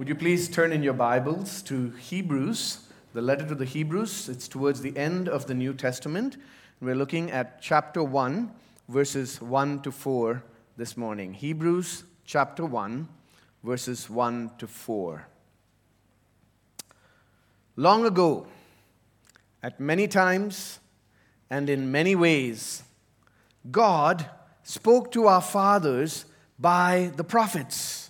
Would you please turn in your Bibles to Hebrews, the letter to the Hebrews? It's towards the end of the New Testament. We're looking at chapter 1, verses 1 to 4 this morning. Hebrews chapter 1, verses 1 to 4. Long ago, at many times and in many ways, God spoke to our fathers by the prophets.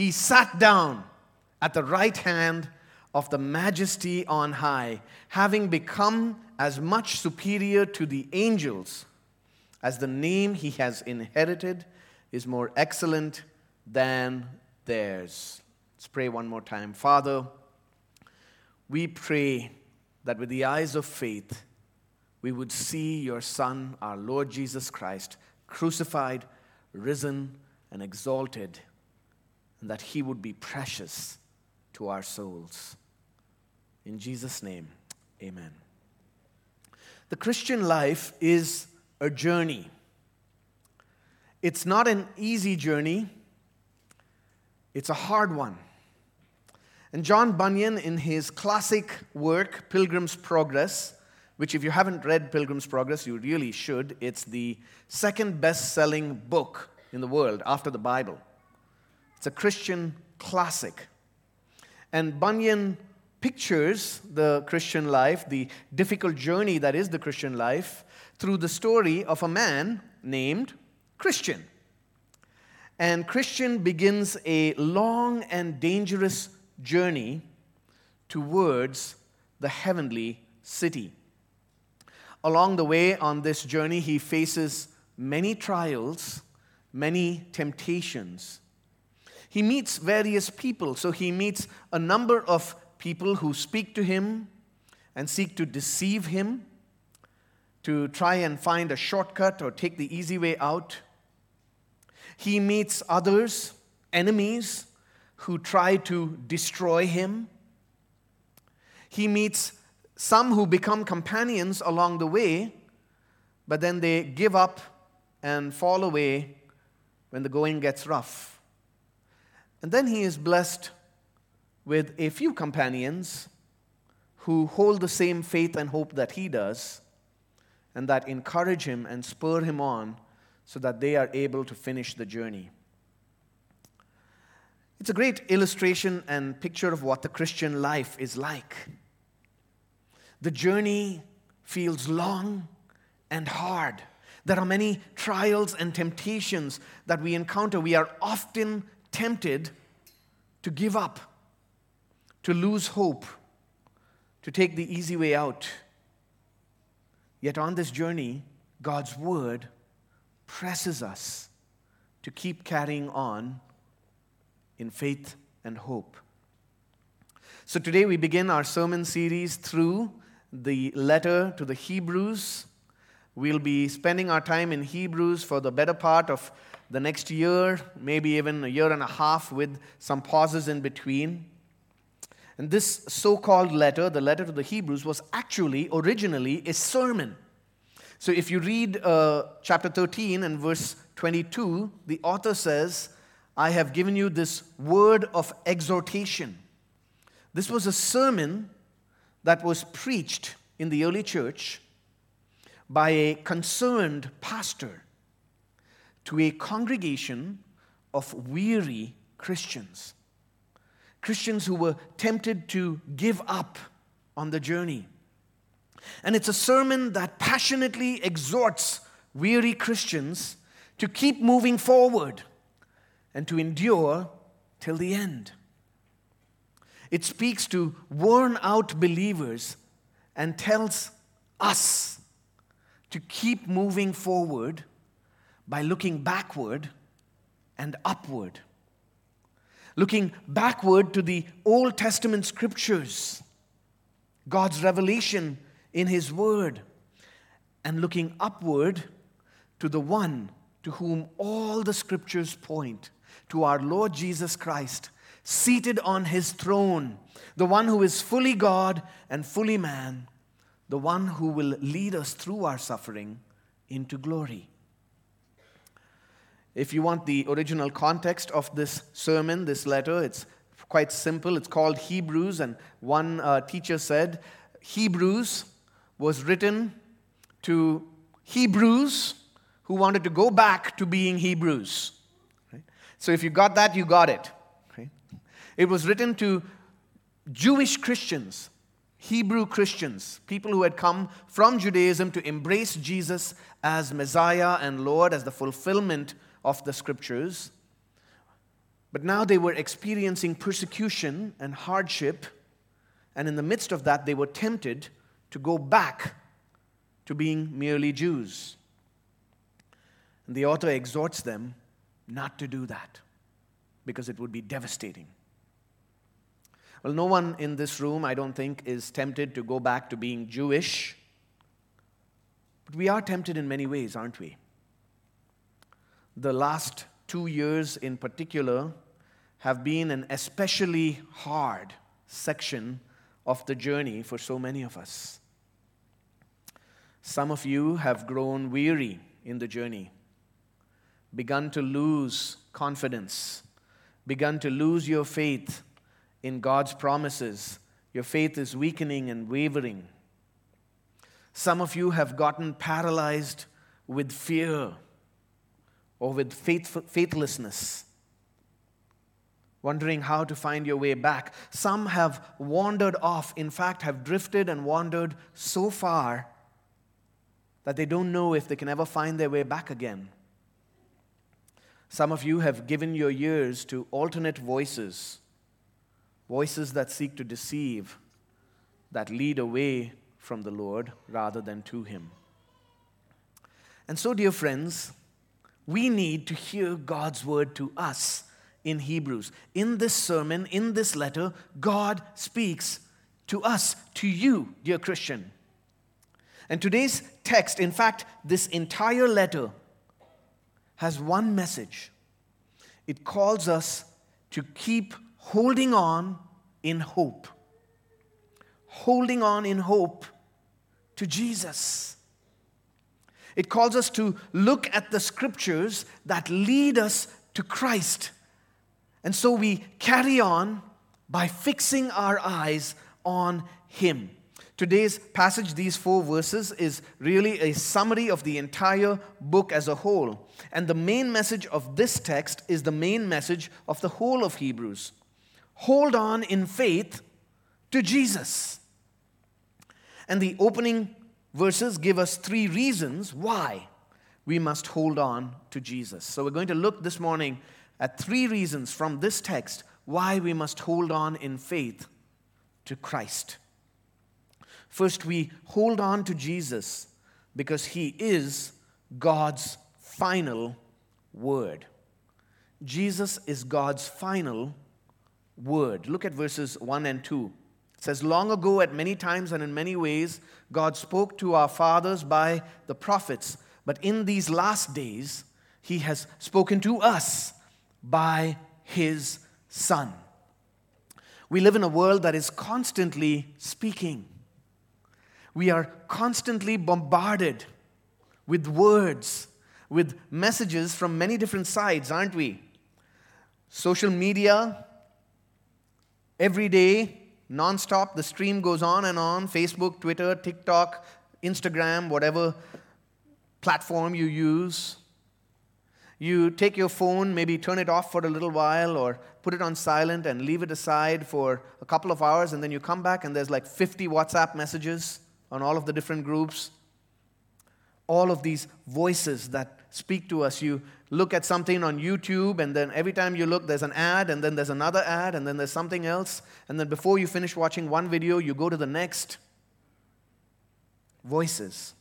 he sat down at the right hand of the majesty on high, having become as much superior to the angels as the name he has inherited is more excellent than theirs. Let's pray one more time. Father, we pray that with the eyes of faith, we would see your Son, our Lord Jesus Christ, crucified risen and exalted, and that he would be precious to our souls. In Jesus' name, amen. The Christian life is a journey. It's not an easy journey, it's a hard one. And John Bunyan, in his classic work, Pilgrim's Progress, which, if you haven't read Pilgrim's Progress, you really should. It's the second best selling book in the world after the Bible. It's a Christian classic. And Bunyan pictures the Christian life, the difficult journey that is the Christian life, through the story of a man named Christian. And Christian begins a long and dangerous journey towards the heavenly city. Along the way on this journey, he faces many trials, many temptations. He meets various people. So he meets a number of people who speak to him and seek to deceive him, to try and find a shortcut or take the easy way out. He meets others, enemies, who try to destroy him. He meets some who become companions along the way, but then they give up and fall away when the going gets rough. And then he is blessed with a few companions who hold the same faith and hope that he does, and that encourage him and spur him on so that they are able to finish the journey. It's a great illustration and picture of what the Christian life is like. The journey feels long and hard. There are many trials and temptations that we encounter. We are often tempted to give up, to lose hope, to take the easy way out. Yet on this journey, God's Word presses us to keep carrying on in faith and hope. So today we begin our sermon series through the letter to the Hebrews. We'll be spending our time in Hebrews for the better part of the next year, maybe even a year and a half, with some pauses in between. And this so called letter, the letter to the Hebrews, was actually originally a sermon. So if you read uh, chapter 13 and verse 22, the author says, I have given you this word of exhortation. This was a sermon that was preached in the early church by a concerned pastor to a congregation of weary Christians. Christians who were tempted to give up on the journey. And it's a sermon that passionately exhorts weary Christians to keep moving forward and to endure till the end. It speaks to worn out believers and tells us to keep moving forward by looking backward and upward. looking backward to the Old Testament scriptures, God's revelation in His Word, and looking upward to the one to whom all the scriptures point, to our Lord Jesus Christ, seated on His throne, the one who is fully God and fully man, the one who will lead us through our suffering into glory. If you want the original context of this sermon, this letter, it's quite simple. It's called Hebrews, and one uh, teacher said Hebrews was written to Hebrews who wanted to go back to being Hebrews. Right? So if you got that, you got it. Right? It was written to Jewish Christians, Hebrew Christians, people who had come from Judaism to embrace Jesus as Messiah and Lord, as the fulfillment of the scriptures. But now they were experiencing persecution and hardship, and in the midst of that, they were tempted to go back to being merely Jews. And the author exhorts them not to do that because it would be devastating. Well, no one in this room, I don't think, is tempted to go back to being Jewish. But we are tempted in many ways, aren't we? The last two years in particular have been an especially hard section of the journey for so many of us. Some of you have grown weary in the journey, begun to lose confidence, begun to lose your faith in God's promises. Your faith is weakening and wavering. Some of you have gotten paralyzed with fear or with faith, faithlessness, wondering how to find your way back. Some have wandered off, in fact, have drifted and wandered so far that they don't know if they can ever find their way back again. Some of you have given your ears to alternate voices, voices that seek to deceive, that lead away from the Lord rather than to Him. And so, dear friends, we need to hear God's word to us in Hebrews. In this sermon, in this letter, God speaks to us, to you, dear Christian. And today's text, in fact, this entire letter, has one message. It calls us to keep holding on in hope. Holding on in hope to Jesus. It calls us to look at the scriptures that lead us to Christ. And so we carry on by fixing our eyes on Him. Today's passage, these four verses, is really a summary of the entire book as a whole. And the main message of this text is the main message of the whole of Hebrews. Hold on in faith to Jesus. And the opening verses give us three reasons why we must hold on to Jesus. So we're going to look this morning at three reasons from this text why we must hold on in faith to Christ. First, we hold on to Jesus because he is God's final word. Jesus is God's final word. Look at verses 1 and 2. It says, Long ago, at many times and in many ways, God spoke to our fathers by the prophets. But in these last days, He has spoken to us by His Son. We live in a world that is constantly speaking. We are constantly bombarded with words, with messages from many different sides, aren't we? Social media, every day, nonstop. The stream goes on and on Facebook, Twitter, TikTok, Instagram, whatever platform you use. You take your phone, maybe turn it off for a little while or put it on silent and leave it aside for a couple of hours, and then you come back and there's like 50 WhatsApp messages on all of the different groups. All of these voices that speak to us. You look at something on YouTube, and then every time you look, there's an ad, and then there's another ad, and then there's something else. And then before you finish watching one video, you go to the next. Voices.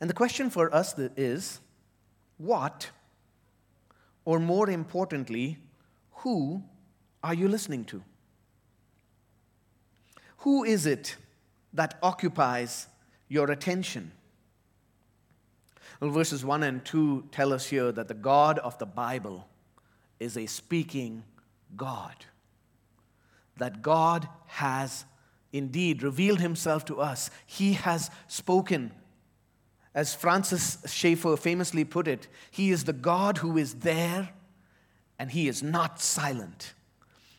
And the question for us is what, or more importantly, who are you listening to? Who is it that occupies your attention? Well, verses 1 and 2 tell us here that the God of the Bible is a speaking God. That God has indeed revealed himself to us. He has spoken. As Francis Schaeffer famously put it, He is the God who is there and He is not silent.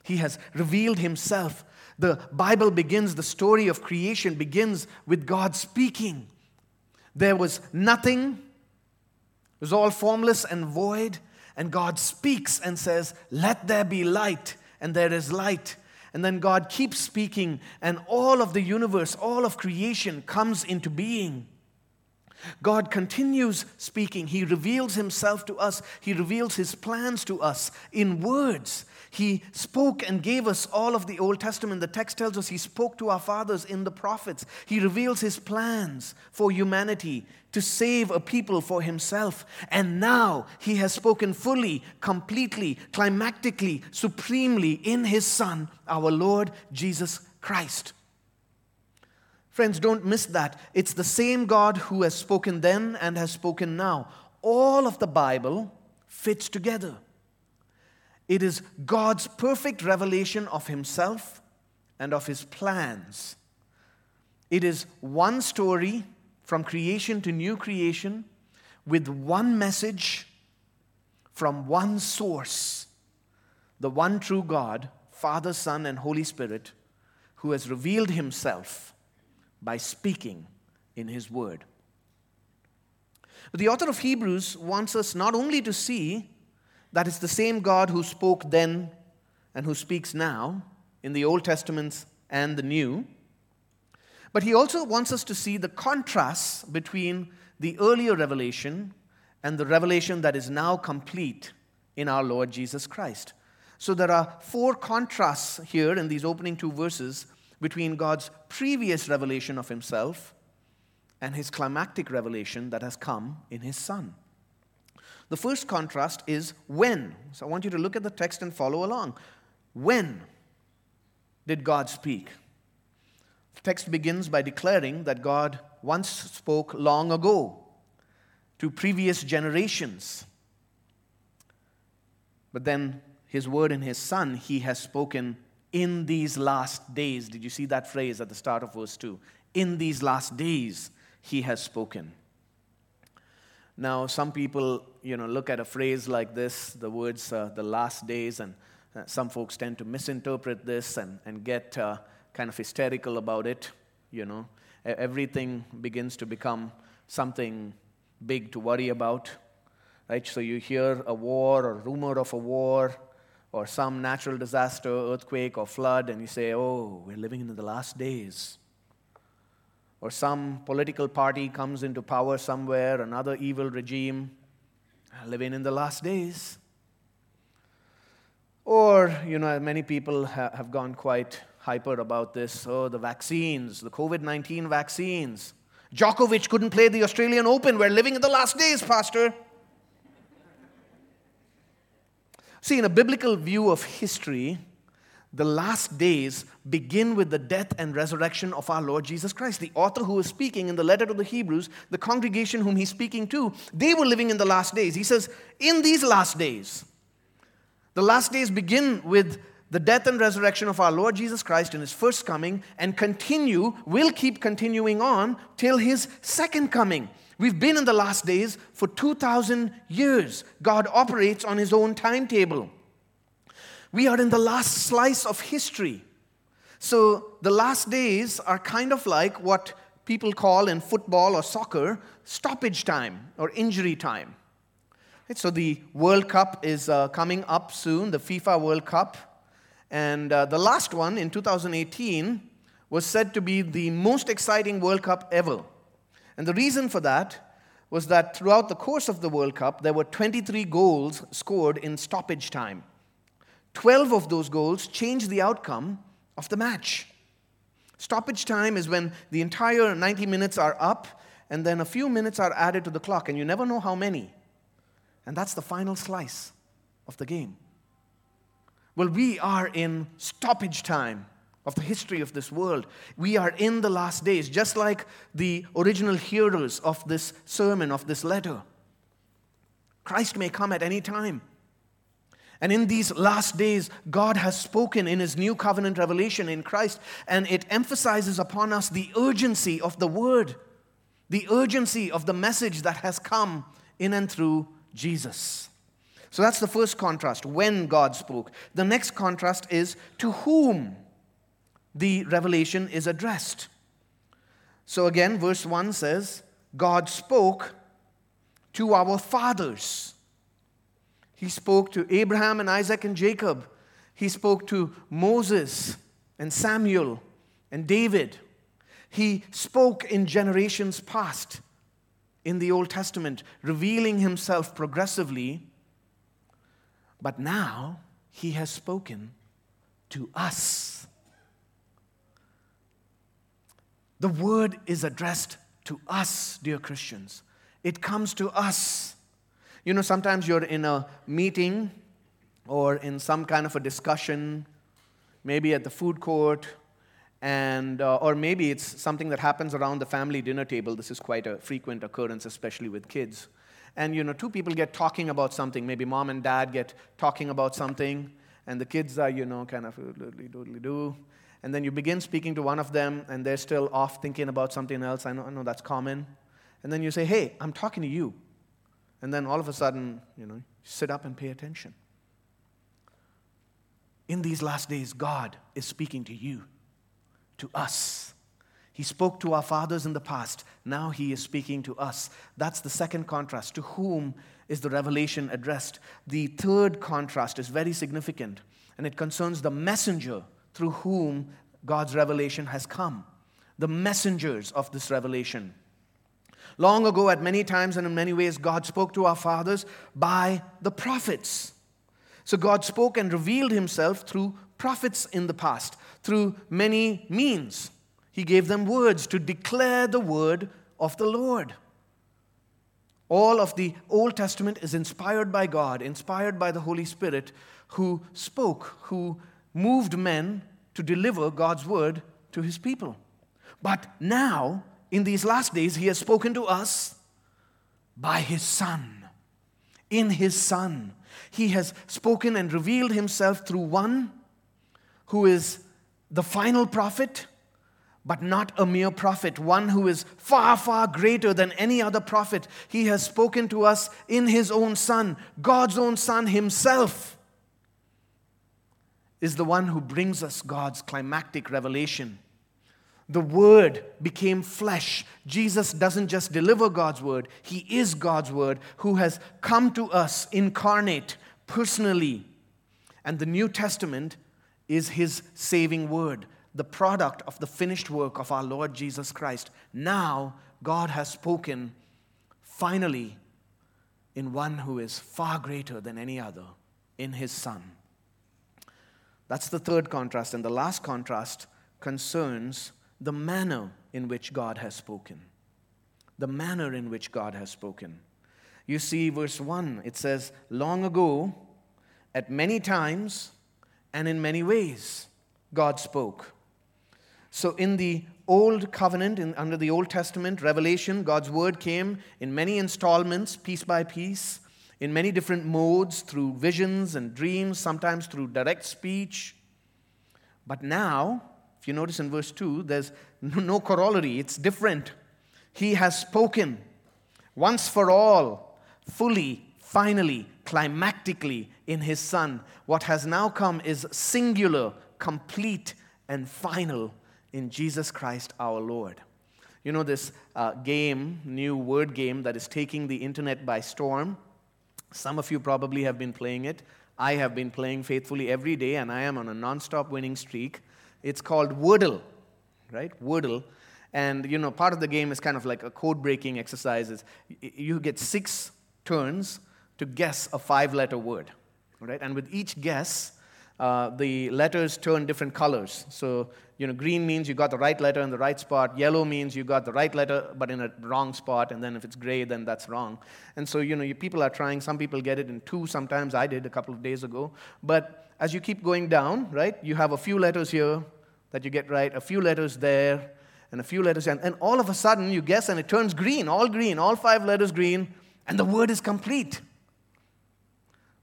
He has revealed Himself. The Bible begins, the story of creation begins with God speaking. There was nothing, it was all formless and void, and God speaks and says, Let there be light, and there is light. And then God keeps speaking, and all of the universe, all of creation comes into being. God continues speaking. He reveals himself to us. He reveals his plans to us in words. He spoke and gave us all of the Old Testament. The text tells us he spoke to our fathers in the prophets. He reveals his plans for humanity to save a people for himself. And now he has spoken fully, completely, climactically, supremely in his Son, our Lord Jesus Christ. Friends, don't miss that. It's the same God who has spoken then and has spoken now. All of the Bible fits together. It is God's perfect revelation of Himself and of His plans. It is one story from creation to new creation with one message from one source the one true God, Father, Son, and Holy Spirit, who has revealed Himself by speaking in His Word. But the author of Hebrews wants us not only to see that it's the same God who spoke then and who speaks now in the Old Testaments and the New, but he also wants us to see the contrast between the earlier revelation and the revelation that is now complete in our Lord Jesus Christ. So there are four contrasts here in these opening two verses between God's previous revelation of himself and his climactic revelation that has come in his Son. The first contrast is when. So I want you to look at the text and follow along. When did God speak? The text begins by declaring that God once spoke long ago to previous generations. But then his word and his Son, he has spoken in these last days. Did you see that phrase at the start of verse 2? In these last days, he has spoken. Now, some people, you know, look at a phrase like this, the words uh, the last days, and uh, some folks tend to misinterpret this and, and get uh, kind of hysterical about it, you know. Everything begins to become something big to worry about, right? So you hear a war or rumor of a war, or some natural disaster, earthquake, or flood, and you say, oh, we're living in the last days. Or some political party comes into power somewhere, another evil regime, living in the last days. Or, you know, many people have gone quite hyper about this. Oh, the vaccines, the COVID 19 vaccines. Djokovic couldn't play the Australian Open. We're living in the last days, Pastor. See, in a biblical view of history, the last days begin with the death and resurrection of our Lord Jesus Christ. The author who is speaking in the letter to the Hebrews, the congregation whom he's speaking to, they were living in the last days. He says, In these last days, the last days begin with the death and resurrection of our Lord Jesus Christ in his first coming and continue, will keep continuing on till his second coming. We've been in the last days for 2,000 years. God operates on his own timetable. We are in the last slice of history. So the last days are kind of like what people call in football or soccer stoppage time or injury time. So the World Cup is uh, coming up soon, the FIFA World Cup. And uh, the last one in 2018 was said to be the most exciting World Cup ever. And the reason for that was that throughout the course of the World Cup, there were 23 goals scored in stoppage time. 12 of those goals changed the outcome of the match. Stoppage time is when the entire 90 minutes are up and then a few minutes are added to the clock, and you never know how many. And that's the final slice of the game. Well, we are in stoppage time of the history of this world. We are in the last days, just like the original hearers of this sermon, of this letter. Christ may come at any time. And in these last days, God has spoken in His new covenant revelation in Christ, and it emphasizes upon us the urgency of the word, the urgency of the message that has come in and through Jesus. So that's the first contrast, when God spoke. The next contrast is to whom the revelation is addressed. So again, verse 1 says, God spoke to our fathers. He spoke to Abraham and Isaac and Jacob. He spoke to Moses and Samuel and David. He spoke in generations past in the Old Testament, revealing himself progressively. But now he has spoken to us. The word is addressed to us, dear Christians. It comes to us. You know, sometimes you're in a meeting or in some kind of a discussion, maybe at the food court, and, uh, or maybe it's something that happens around the family dinner table. This is quite a frequent occurrence, especially with kids. And, you know, two people get talking about something. Maybe mom and dad get talking about something, and the kids are, you know, kind of doodly doodly do. And then you begin speaking to one of them, and they're still off thinking about something else. I know, I know that's common. And then you say, hey, I'm talking to you. And then all of a sudden, you know, sit up and pay attention. In these last days, God is speaking to you to us. He spoke to our fathers in the past. Now he is speaking to us. That's the second contrast. To whom is the revelation addressed? The third contrast is very significant, and it concerns the messenger through whom God's revelation has come. The messengers of this revelation. Long ago, at many times and in many ways, God spoke to our fathers by the prophets. So God spoke and revealed himself through prophets in the past through many means. He gave them words to declare the word of the Lord. All of the Old Testament is inspired by God, inspired by the Holy Spirit, who spoke, who moved men to deliver God's word to his people. But now, in these last days, he has spoken to us by his Son. In his Son. He has spoken and revealed himself through one who is the final prophet, but not a mere prophet, one who is far, far greater than any other prophet. He has spoken to us in his own Son, God's own Son himself. Is the one who brings us God's climactic revelation. The Word became flesh. Jesus doesn't just deliver God's Word, He is God's Word who has come to us incarnate personally. And the New Testament is his saving word, the product of the finished work of our Lord Jesus Christ. Now, God has spoken finally in one who is far greater than any other, in his Son. That's the third contrast. And the last contrast concerns the manner in which God has spoken. The manner in which God has spoken. You see, verse 1, it says, Long ago, at many times, and in many ways, God spoke. So, in the Old Covenant, in, under the Old Testament, Revelation, God's word came in many installments, piece by piece, in many different modes, through visions and dreams, sometimes through direct speech. But now, you notice in verse 2, there's no corollary, it's different. He has spoken once for all, fully, finally, climactically in his Son. What has now come is singular, complete, and final in Jesus Christ our Lord. You know, this uh, game, new word game that is taking the internet by storm. Some of you probably have been playing it. I have been playing faithfully every day, and I am on a non-stop winning streak. It's called Wordle, right? Wordle. And, you know, part of the game is kind of like a code breaking exercise. You get six turns to guess a five letter word. Right? And with each guess, uh, the letters turn different colors. So, you know, green means you got the right letter in the right spot. Yellow means you got the right letter but in a wrong spot. And then if it's gray, then that's wrong. And so, you know, you, people are trying. Some people get it in two. Sometimes I did a couple of days ago. But as you keep going down, right, you have a few letters here that you get right, a few letters there, and a few letters, and, and all of a sudden you guess and it turns green, all green, all five letters green, and the word is complete.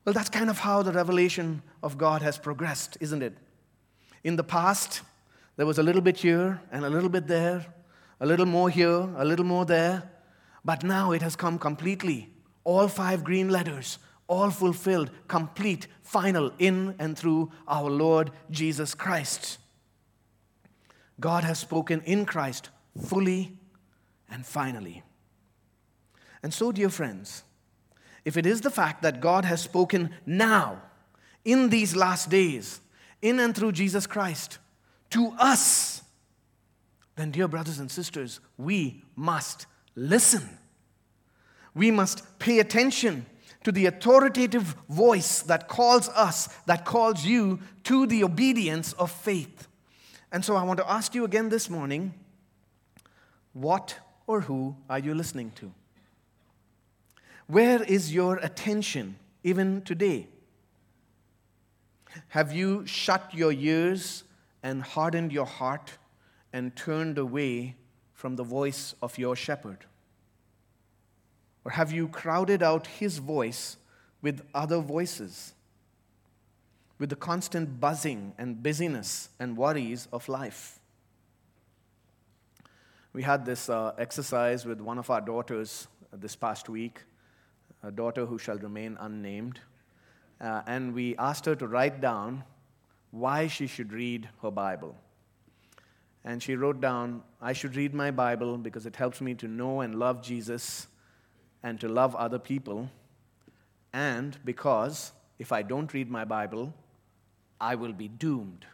Well, that's kind of how the revelation of God has progressed, isn't it? In the past, there was a little bit here and a little bit there, a little more here, a little more there, but now it has come completely. All five green letters, all fulfilled, complete, final, in and through our Lord Jesus Christ. God has spoken in Christ fully and finally. And so, dear friends, if it is the fact that God has spoken now, in these last days, in and through Jesus Christ, to us, then, dear brothers and sisters, we must listen. We must pay attention to the authoritative voice that calls us, that calls you to the obedience of faith. And so I want to ask you again this morning what or who are you listening to? Where is your attention even today? Have you shut your ears and hardened your heart and turned away from the voice of your shepherd? Or have you crowded out his voice with other voices? With the constant buzzing and busyness and worries of life? We had this uh, exercise with one of our daughters this past week, a daughter who shall remain unnamed. Uh, and we asked her to write down why she should read her Bible. And she wrote down, I should read my Bible because it helps me to know and love Jesus and to love other people, and because if I don't read my Bible, I will be doomed.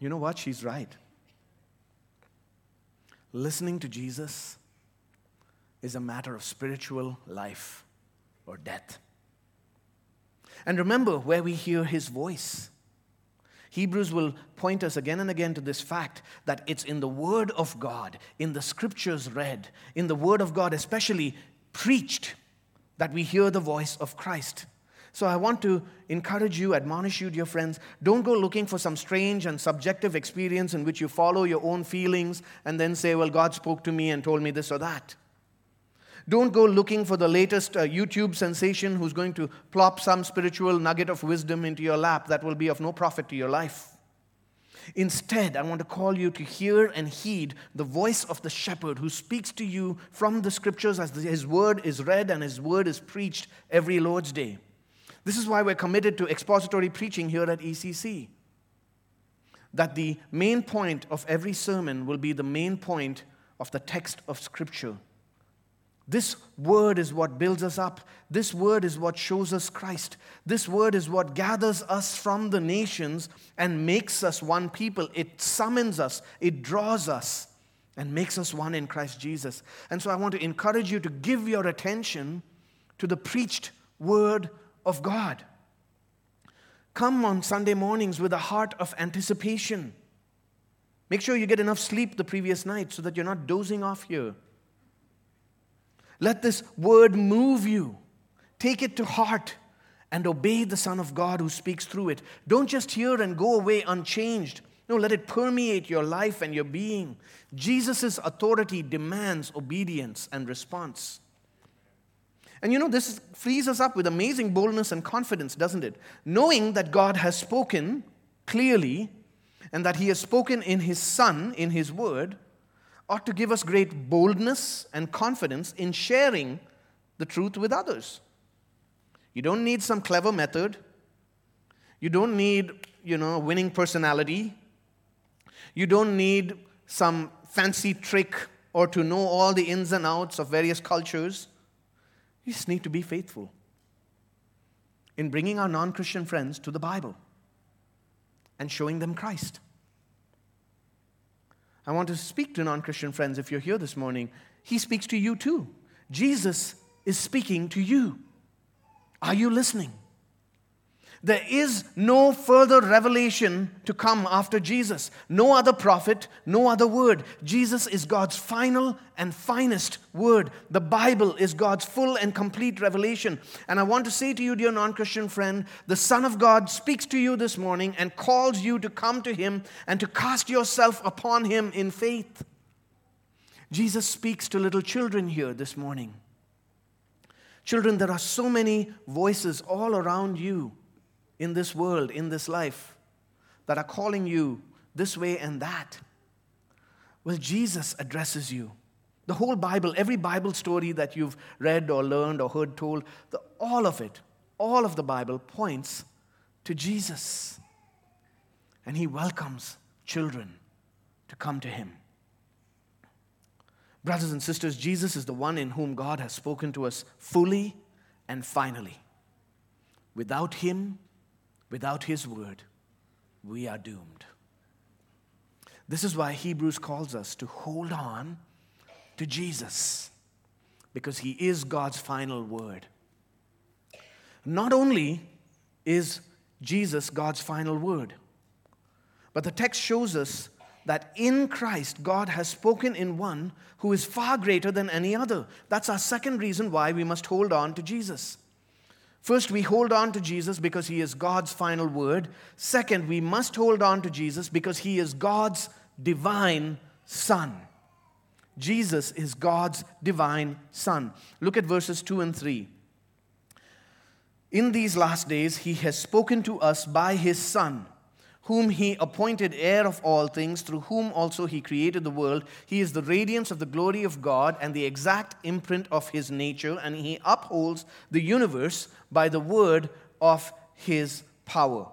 You know what? She's right. Listening to Jesus is a matter of spiritual life or death. And remember where we hear his voice. Hebrews will point us again and again to this fact that it's in the Word of God, in the scriptures read, in the Word of God, especially preached, that we hear the voice of Christ. So I want to encourage you, admonish you, dear friends, don't go looking for some strange and subjective experience in which you follow your own feelings and then say, well, God spoke to me and told me this or that. Don't go looking for the latest uh, YouTube sensation who's going to plop some spiritual nugget of wisdom into your lap that will be of no profit to your life. Instead, I want to call you to hear and heed the voice of the shepherd who speaks to you from the scriptures as his word is read and his word is preached every Lord's Day. This is why we're committed to expository preaching here at ECC. That the main point of every sermon will be the main point of the text of Scripture this word is what builds us up. This word is what shows us Christ. This word is what gathers us from the nations and makes us one people. It summons us, it draws us, and makes us one in Christ Jesus. And so I want to encourage you to give your attention to the preached word of God. Come on Sunday mornings with a heart of anticipation. Make sure you get enough sleep the previous night so that you're not dozing off here. Let this word move you. Take it to heart and obey the Son of God who speaks through it. Don't just hear and go away unchanged. No, let it permeate your life and your being. Jesus' authority demands obedience and response. And you know, this frees us up with amazing boldness and confidence, doesn't it? Knowing that God has spoken clearly and that He has spoken in His Son, in His Word, ought to give us great boldness and confidence in sharing the truth with others. You don't need some clever method. You don't need, you know, winning personality. You don't need some fancy trick or to know all the ins and outs of various cultures. You just need to be faithful in bringing our non Christian friends to the Bible and showing them Christ. I want to speak to non Christian friends if you're here this morning. He speaks to you too. Jesus is speaking to you. Are you listening? There is no further revelation to come after Jesus. No other prophet, no other word. Jesus is God's final and finest word. The Bible is God's full and complete revelation. And I want to say to you, dear non Christian friend, the Son of God speaks to you this morning and calls you to come to Him and to cast yourself upon Him in faith. Jesus speaks to little children here this morning. Children, there are so many voices all around you in this world, in this life, that are calling you this way and that. Well, Jesus addresses you. The whole Bible, every Bible story that you've read or learned or heard told, the, all of it, all of the Bible points to Jesus. And He welcomes children to come to Him. Brothers and sisters, Jesus is the one in whom God has spoken to us fully and finally. Without Him, Without His word, we are doomed. This is why Hebrews calls us to hold on to Jesus, because He is God's final word. Not only is Jesus God's final word, but the text shows us that in Christ, God has spoken in one who is far greater than any other. That's our second reason why we must hold on to Jesus. First, we hold on to Jesus because he is God's final word. Second, we must hold on to Jesus because he is God's divine Son. Jesus is God's divine Son. Look at verses 2 and 3. In these last days, he has spoken to us by his Son whom he appointed heir of all things, through whom also he created the world. He is the radiance of the glory of God and the exact imprint of his nature, and he upholds the universe by the word of his power.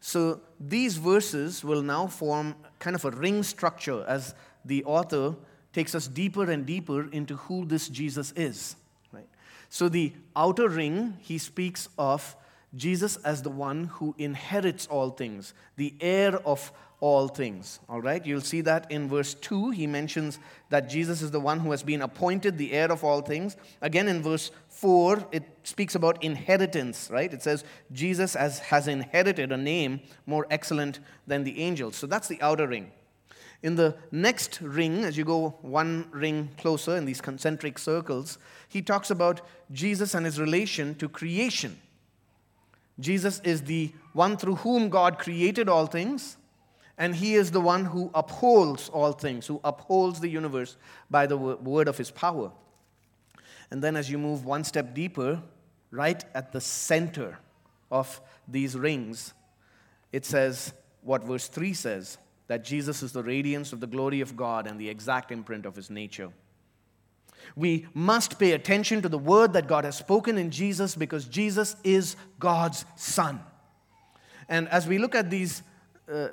So these verses will now form kind of a ring structure as the author takes us deeper and deeper into who this Jesus is. Right? So the outer ring, he speaks of Jesus as the one who inherits all things, the heir of all things. All right, you'll see that in verse 2. He mentions that Jesus is the one who has been appointed the heir of all things. Again, in verse 4, it speaks about inheritance, right? It says, Jesus has, has inherited a name more excellent than the angels. So that's the outer ring. In the next ring, as you go one ring closer in these concentric circles, he talks about Jesus and his relation to creation. Jesus is the one through whom God created all things, and He is the one who upholds all things, who upholds the universe by the word of His power. And then, as you move one step deeper, right at the center of these rings, it says what verse 3 says that Jesus is the radiance of the glory of God and the exact imprint of His nature. We must pay attention to the word that God has spoken in Jesus because Jesus is God's Son. And as we look at these uh,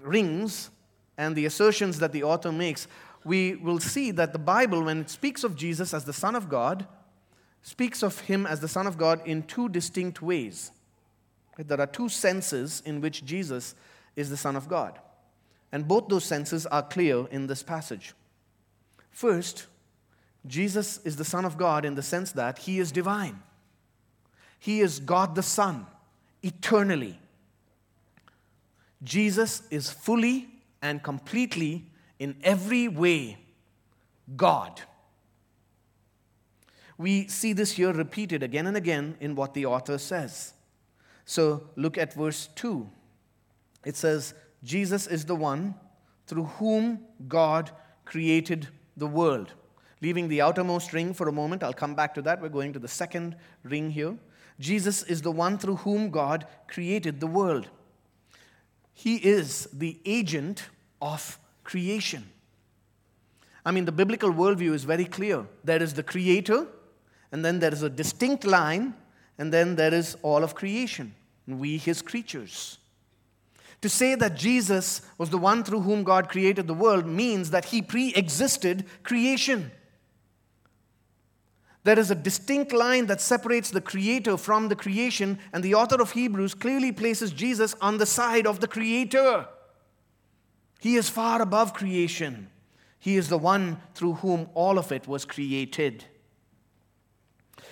rings and the assertions that the author makes, we will see that the Bible, when it speaks of Jesus as the Son of God, speaks of him as the Son of God in two distinct ways. There are two senses in which Jesus is the Son of God. And both those senses are clear in this passage. First, Jesus is the Son of God in the sense that he is divine. He is God the Son, eternally. Jesus is fully and completely, in every way, God. We see this here repeated again and again in what the author says. So look at verse 2. It says, Jesus is the one through whom God created the world. Leaving the outermost ring for a moment, I'll come back to that. We're going to the second ring here. Jesus is the one through whom God created the world. He is the agent of creation. I mean, the biblical worldview is very clear. There is the creator, and then there is a distinct line, and then there is all of creation, we, his creatures. To say that Jesus was the one through whom God created the world means that he pre existed creation. There is a distinct line that separates the creator from the creation, and the author of Hebrews clearly places Jesus on the side of the creator. He is far above creation. He is the one through whom all of it was created.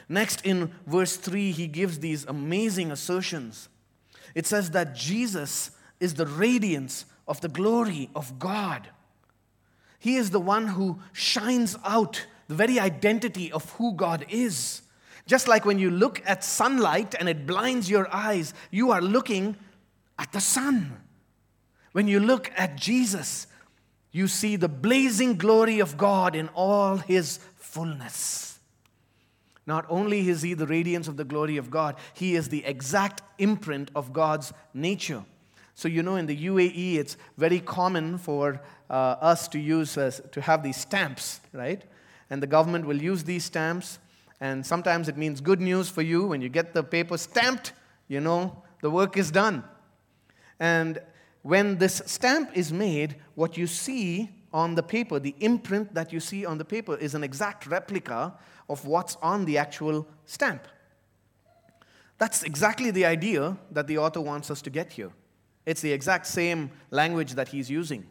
Next, in verse 3, he gives these amazing assertions. It says that Jesus is the radiance of the glory of God. He is the one who shines out the very identity of who God is. Just like when you look at sunlight and it blinds your eyes, you are looking at the sun. When you look at Jesus, you see the blazing glory of God in all his fullness. Not only is he the radiance of the glory of God, he is the exact imprint of God's nature. So, you know, in the UAE, it's very common for uh, us to use, uh, to have these stamps, right? And the government will use these stamps, and sometimes it means good news for you. When you get the paper stamped, you know, the work is done. And when this stamp is made, what you see on the paper, the imprint that you see on the paper, is an exact replica of what's on the actual stamp. That's exactly the idea that the author wants us to get here. It's the exact same language that he's using.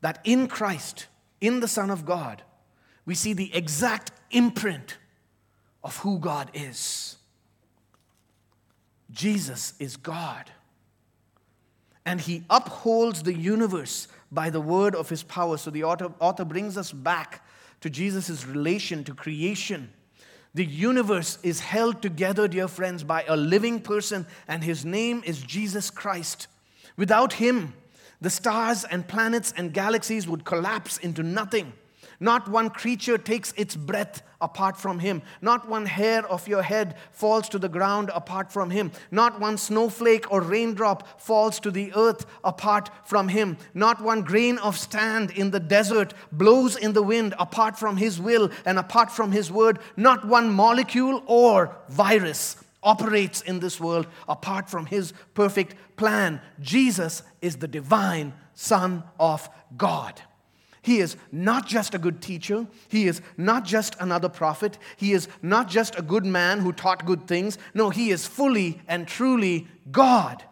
That in Christ, in the Son of God, we see the exact imprint of who God is. Jesus is God. And he upholds the universe by the word of his power. So the author, author brings us back to Jesus' relation to creation the universe is held together, dear friends, by a living person, and his name is Jesus Christ. Without him, the stars and planets and galaxies would collapse into nothing. Not one creature takes its breath apart from him. Not one hair of your head falls to the ground apart from him. Not one snowflake or raindrop falls to the earth apart from him. Not one grain of sand in the desert blows in the wind apart from his will and apart from his word. Not one molecule or virus operates in this world apart from his perfect plan. Jesus is the divine Son of God. He is not just a good teacher. He is not just another prophet. He is not just a good man who taught good things. No, he is fully and truly God.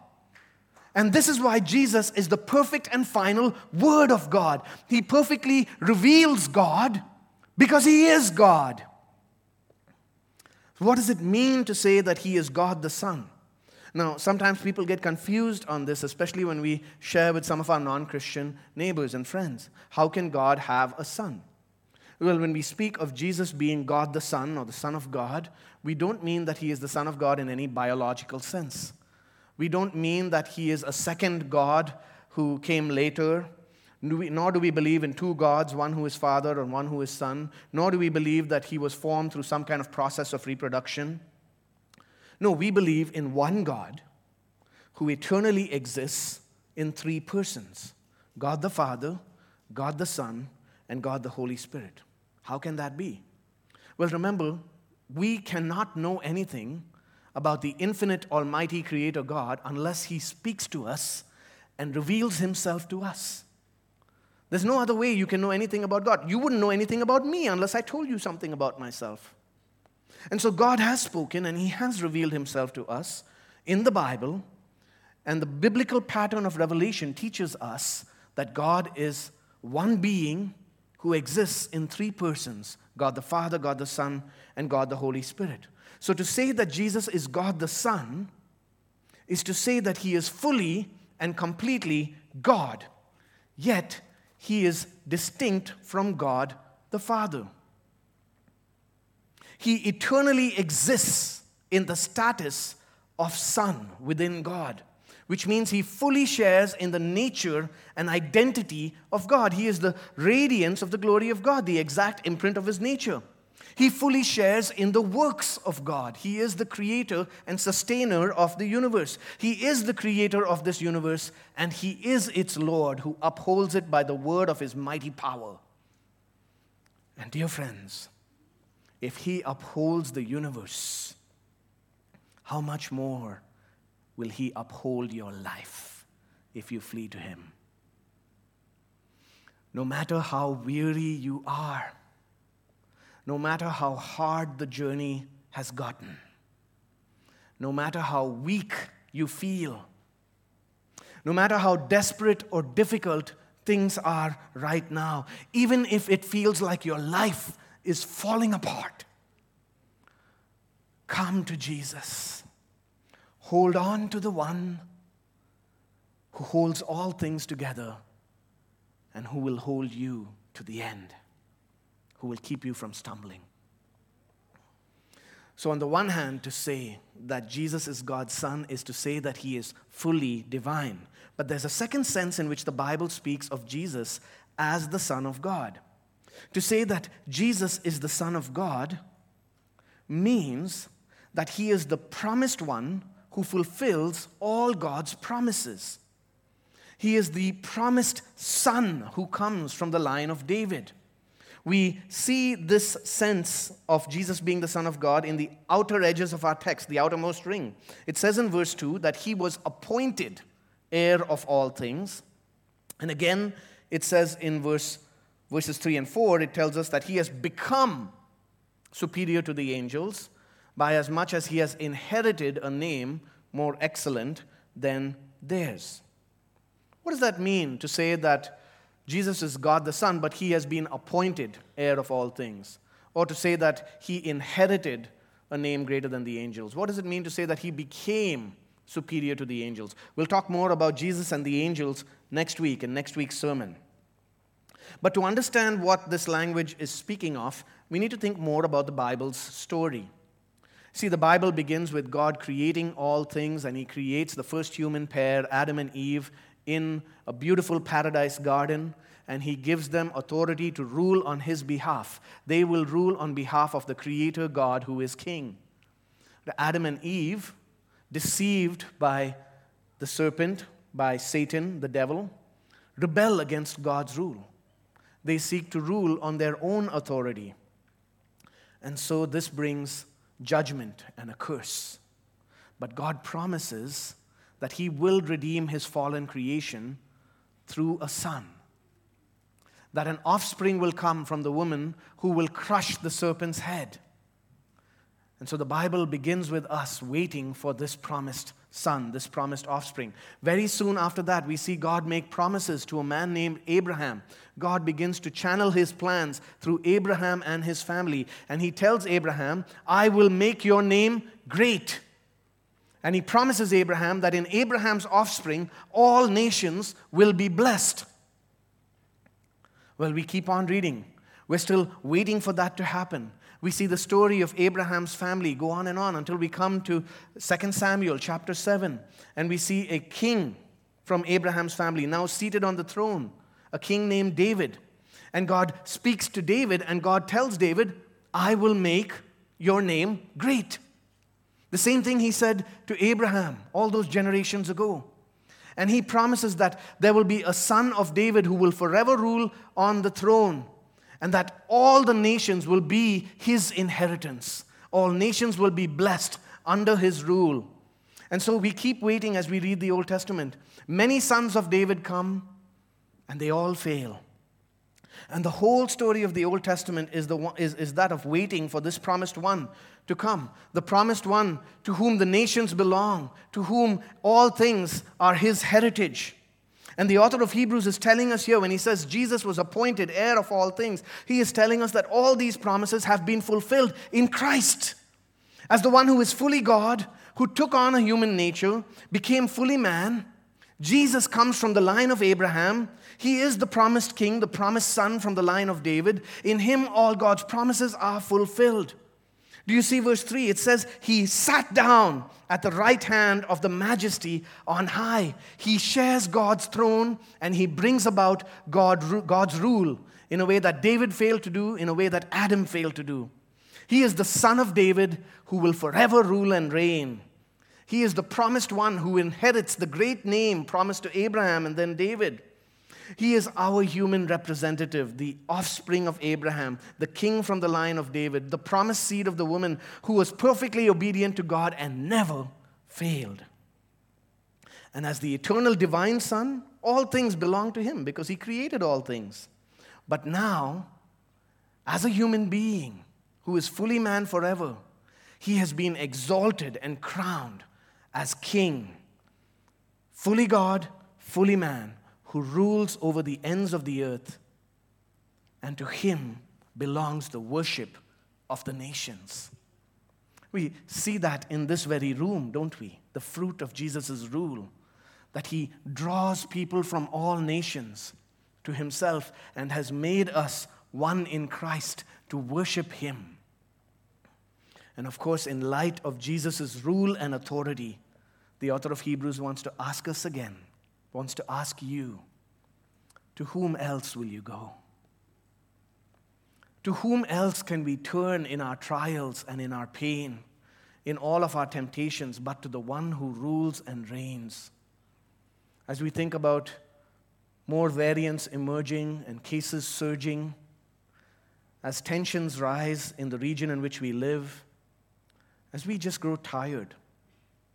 And this is why Jesus is the perfect and final Word of God. He perfectly reveals God because He is God. What does it mean to say that He is God the Son? Now, sometimes people get confused on this, especially when we share with some of our non Christian neighbors and friends. How can God have a son? Well, when we speak of Jesus being God the Son or the Son of God, we don't mean that he is the Son of God in any biological sense. We don't mean that he is a second God who came later. Nor do we believe in two gods, one who is Father and one who is Son. Nor do we believe that he was formed through some kind of process of reproduction. No, we believe in one God who eternally exists in three persons God the Father, God the Son, and God the Holy Spirit. How can that be? Well, remember, we cannot know anything about the infinite, almighty Creator God unless He speaks to us and reveals Himself to us. There's no other way you can know anything about God. You wouldn't know anything about me unless I told you something about myself. And so God has spoken and He has revealed Himself to us in the Bible. And the biblical pattern of revelation teaches us that God is one being who exists in three persons God the Father, God the Son, and God the Holy Spirit. So to say that Jesus is God the Son is to say that He is fully and completely God, yet He is distinct from God the Father. He eternally exists in the status of Son within God, which means he fully shares in the nature and identity of God. He is the radiance of the glory of God, the exact imprint of his nature. He fully shares in the works of God. He is the creator and sustainer of the universe. He is the creator of this universe, and He is its Lord who upholds it by the word of His mighty power. And, dear friends, if He upholds the universe, how much more will He uphold your life if you flee to Him? No matter how weary you are, no matter how hard the journey has gotten, no matter how weak you feel, no matter how desperate or difficult things are right now, even if it feels like your life is falling apart. Come to Jesus. Hold on to the one who holds all things together and who will hold you to the end, who will keep you from stumbling. So, on the one hand, to say that Jesus is God's Son is to say that he is fully divine. But there's a second sense in which the Bible speaks of Jesus as the Son of God. To say that Jesus is the Son of God means that he is the promised one who fulfills all God's promises. He is the promised Son who comes from the line of David. We see this sense of Jesus being the Son of God in the outer edges of our text, the outermost ring. It says in verse 2 that he was appointed heir of all things. And again, it says in verse, verses 3 and 4, it tells us that he has become superior to the angels by as much as he has inherited a name more excellent than theirs. What does that mean to say that Jesus is God the Son, but he has been appointed heir of all things? Or to say that he inherited a name greater than the angels? What does it mean to say that he became superior to the angels? We'll talk more about Jesus and the angels next week in next week's sermon. But to understand what this language is speaking of, we need to think more about the Bible's story. See, the Bible begins with God creating all things, and He creates the first human pair, Adam and Eve, in a beautiful paradise garden, and He gives them authority to rule on His behalf. They will rule on behalf of the Creator God who is King. Adam and Eve, deceived by the serpent, by Satan, the devil, rebel against God's rule. They seek to rule on their own authority. And so this brings judgment and a curse. But God promises that He will redeem His fallen creation through a son. That an offspring will come from the woman who will crush the serpent's head. And so the Bible begins with us waiting for this promised son, this promised offspring. Very soon after that, we see God make promises to a man named Abraham. God begins to channel his plans through Abraham and his family. And he tells Abraham, I will make your name great. And he promises Abraham that in Abraham's offspring, all nations will be blessed. Well, we keep on reading. We're still waiting for that to happen. We see the story of Abraham's family go on and on until we come to 2 Samuel chapter 7, and we see a king from Abraham's family now seated on the throne, a king named David. And God speaks to David, and God tells David, I will make your name great. The same thing he said to Abraham all those generations ago. And he promises that there will be a son of David who will forever rule on the throne and that all the nations will be his inheritance. All nations will be blessed under his rule. And so we keep waiting as we read the Old Testament. Many sons of David come, and they all fail. And the whole story of the Old Testament is, the one, is, is that of waiting for this promised one to come. The promised one to whom the nations belong, to whom all things are his heritage. And the author of Hebrews is telling us here when he says Jesus was appointed heir of all things, he is telling us that all these promises have been fulfilled in Christ. As the one who is fully God, who took on a human nature, became fully man, Jesus comes from the line of Abraham. He is the promised king, the promised son from the line of David. In him, all God's promises are fulfilled. Do you see verse 3? It says, He sat down at the right hand of the majesty on high. He shares God's throne and he brings about God, God's rule in a way that David failed to do, in a way that Adam failed to do. He is the son of David who will forever rule and reign. He is the promised one who inherits the great name promised to Abraham and then David. He is our human representative, the offspring of Abraham, the king from the line of David, the promised seed of the woman who was perfectly obedient to God and never failed. And as the eternal divine Son, all things belong to him because he created all things. But now, as a human being who is fully man forever, he has been exalted and crowned as king, fully God, fully man who rules over the ends of the earth, and to him belongs the worship of the nations. We see that in this very room, don't we? The fruit of Jesus' rule, that he draws people from all nations to himself and has made us one in Christ to worship him. And of course, in light of Jesus' rule and authority, the author of Hebrews wants to ask us again, wants to ask you, to whom else will you go? To whom else can we turn in our trials and in our pain, in all of our temptations, but to the one who rules and reigns? As we think about more variants emerging and cases surging, as tensions rise in the region in which we live, as we just grow tired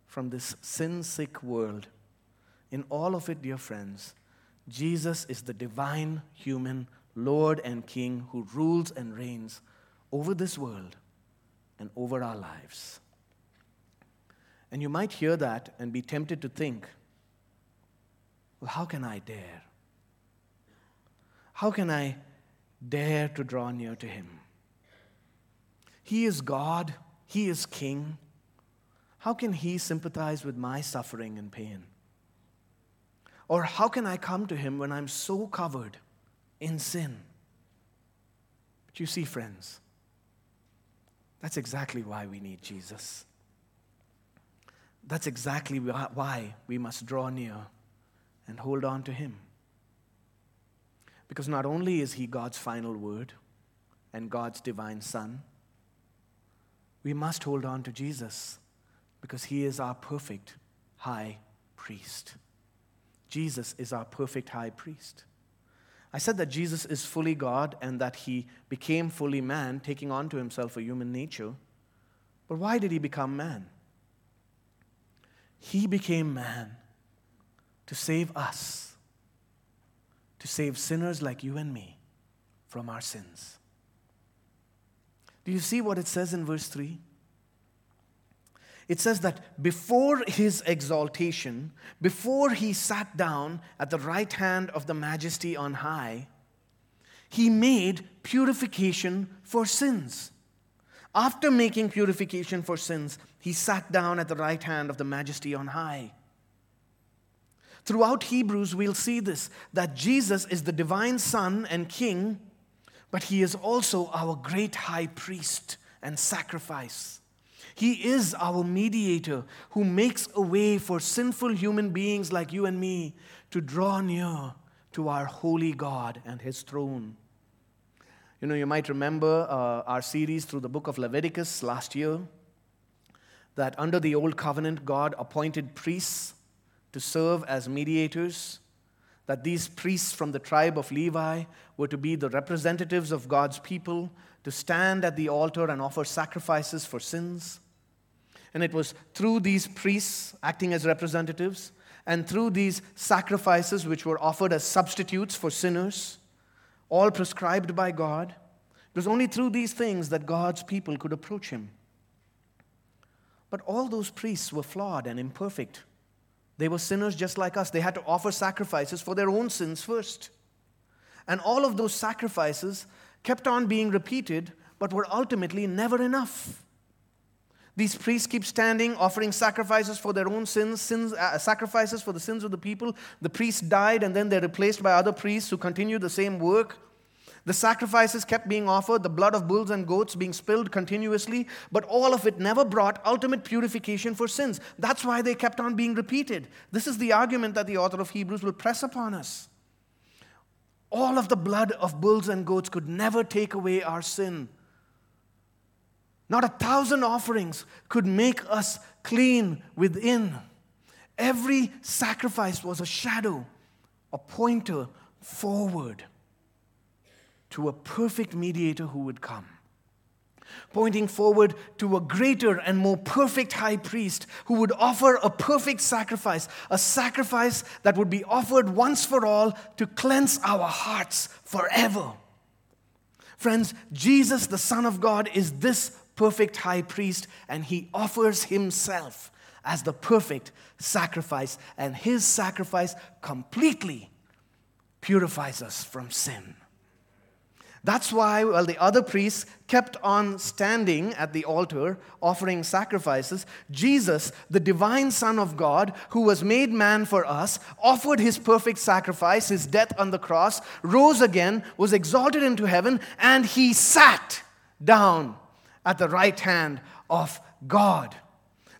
from this sin sick world, in all of it, dear friends, Jesus is the divine human Lord and King who rules and reigns over this world and over our lives. And you might hear that and be tempted to think, well, how can I dare? How can I dare to draw near to him? He is God, He is King. How can He sympathize with my suffering and pain? Or how can I come to Him when I'm so covered in sin? But you see, friends, that's exactly why we need Jesus. That's exactly why we must draw near and hold on to Him. Because not only is he God's final word and God's divine Son, we must hold on to Jesus because he is our perfect high priest. Jesus is our perfect high priest. I said that Jesus is fully God and that he became fully man, taking on to himself a human nature. But why did he become man? He became man to save us to save sinners like you and me from our sins. Do you see what it says in verse 3? It says that before his exaltation, before he sat down at the right hand of the majesty on high, he made purification for sins. After making purification for sins, he sat down at the right hand of the majesty on high. Throughout Hebrews, we'll see this that Jesus is the divine Son and King, but he is also our great high priest and sacrifice. He is our mediator who makes a way for sinful human beings like you and me to draw near to our holy God and his throne. You know, you might remember uh, our series through the book of Leviticus last year that under the old covenant, God appointed priests to serve as mediators, that these priests from the tribe of Levi were to be the representatives of God's people, to stand at the altar and offer sacrifices for sins. And it was through these priests acting as representatives and through these sacrifices, which were offered as substitutes for sinners, all prescribed by God, it was only through these things that God's people could approach Him. But all those priests were flawed and imperfect. They were sinners just like us. They had to offer sacrifices for their own sins first. And all of those sacrifices kept on being repeated, but were ultimately never enough. These priests keep standing, offering sacrifices for their own sins, sins uh, sacrifices for the sins of the people. The priests died, and then they're replaced by other priests who continue the same work. The sacrifices kept being offered, the blood of bulls and goats being spilled continuously, but all of it never brought ultimate purification for sins. That's why they kept on being repeated. This is the argument that the author of Hebrews will press upon us. All of the blood of bulls and goats could never take away our sin. Not a thousand offerings could make us clean within. Every sacrifice was a shadow, a pointer forward to a perfect mediator who would come, pointing forward to a greater and more perfect high priest who would offer a perfect sacrifice, a sacrifice that would be offered once for all to cleanse our hearts forever. Friends, Jesus, the Son of God, is this perfect high priest, and he offers himself as the perfect sacrifice, and his sacrifice completely purifies us from sin. That's why, while the other priests kept on standing at the altar offering sacrifices, Jesus, the divine Son of God, who was made man for us, offered his perfect sacrifice, his death on the cross, rose again, was exalted into heaven, and he sat down at the right hand of God.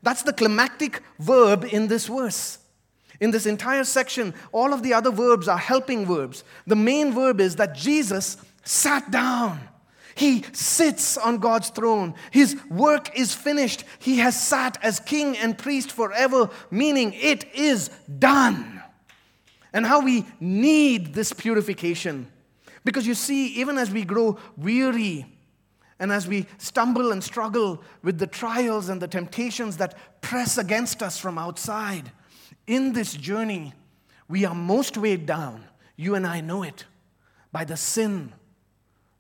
That's the climactic verb in this verse. In this entire section, all of the other verbs are helping verbs. The main verb is that Jesus sat down. He sits on God's throne. His work is finished. He has sat as king and priest forever, meaning it is done. And how we need this purification. Because you see, even as we grow weary and as we stumble and struggle with the trials and the temptations that press against us from outside, in this journey, we are most weighed down. You and I know it by the sin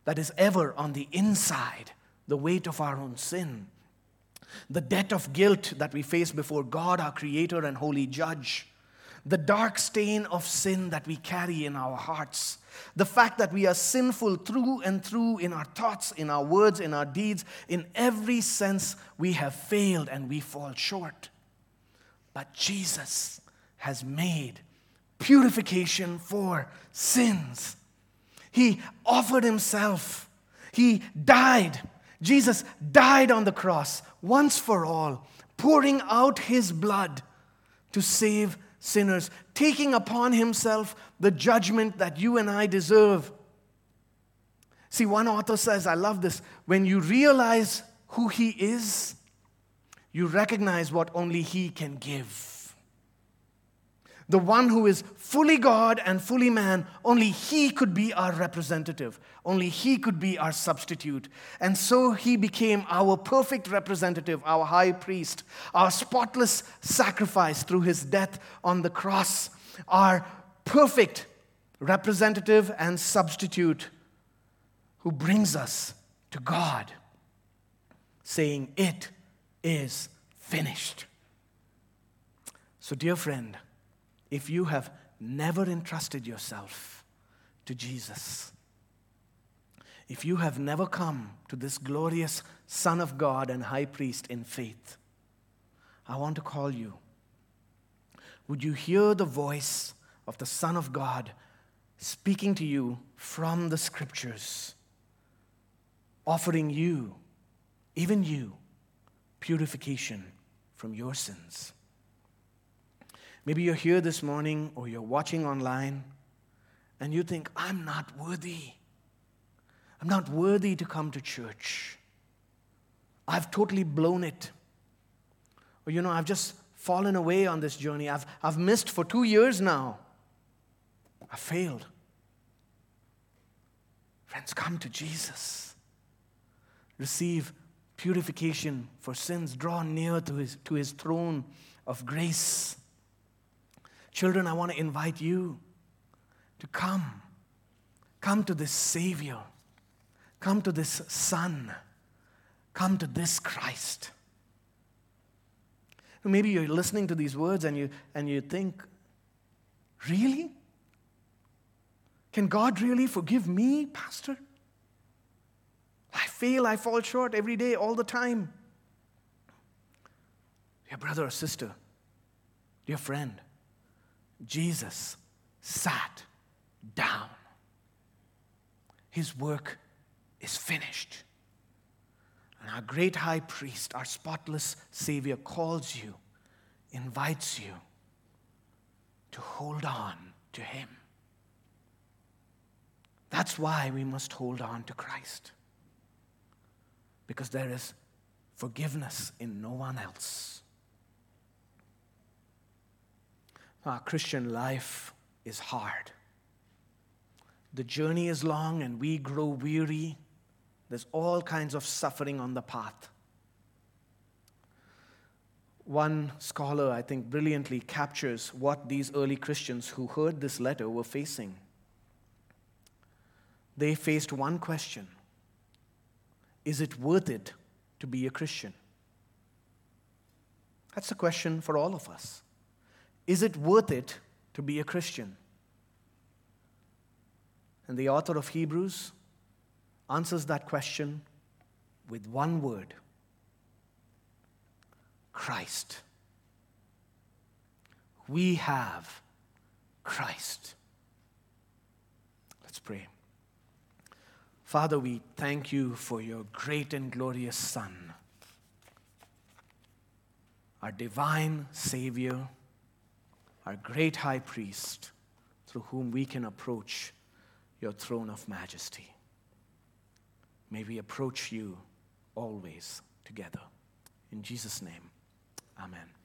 that is ever on the inside, the weight of our own sin, the debt of guilt that we face before God, our Creator and Holy Judge, the dark stain of sin that we carry in our hearts, the fact that we are sinful through and through in our thoughts, in our words, in our deeds, in every sense we have failed and we fall short. But Jesus has made purification for sins he offered himself. He died. Jesus died on the cross once for all, pouring out his blood to save sinners, taking upon himself the judgment that you and I deserve. See, one author says, I love this, when you realize who he is, you recognize what only he can give the one who is fully God and fully man, only he could be our representative. Only he could be our substitute. And so he became our perfect representative, our high priest, our spotless sacrifice through his death on the cross, our perfect representative and substitute who brings us to God, saying, It is finished. So, dear friend, if you have never entrusted yourself to Jesus, if you have never come to this glorious Son of God and High Priest in faith, I want to call you. Would you hear the voice of the Son of God speaking to you from the Scriptures, offering you, even you, purification from your sins? Maybe you're here this morning or you're watching online and you think, I'm not worthy. I'm not worthy to come to church. I've totally blown it. Or, you know, I've just fallen away on this journey. I've, I've missed for two years now. I failed. Friends, come to Jesus. Receive purification for sins. Draw near to his, to his throne of grace. Children, I want to invite you to come. Come to this Savior. Come to this Son. Come to this Christ. Maybe you're listening to these words and you, and you think, really? Can God really forgive me, Pastor? I fail, I fall short every day, all the time. Dear brother or sister, dear friend, Jesus sat down. His work is finished. And our great high priest, our spotless Savior, calls you, invites you to hold on to Him. That's why we must hold on to Christ. Because there is forgiveness in no one else. Our Christian life is hard. The journey is long and we grow weary. There's all kinds of suffering on the path. One scholar, I think, brilliantly captures what these early Christians who heard this letter were facing. They faced one question Is it worth it to be a Christian? That's the question for all of us. Is it worth it to be a Christian? And the author of Hebrews answers that question with one word Christ. We have Christ. Let's pray. Father, we thank you for your great and glorious Son, our divine Savior, our great high priest, through whom we can approach your throne of majesty. May we approach you always together. In Jesus' name, amen.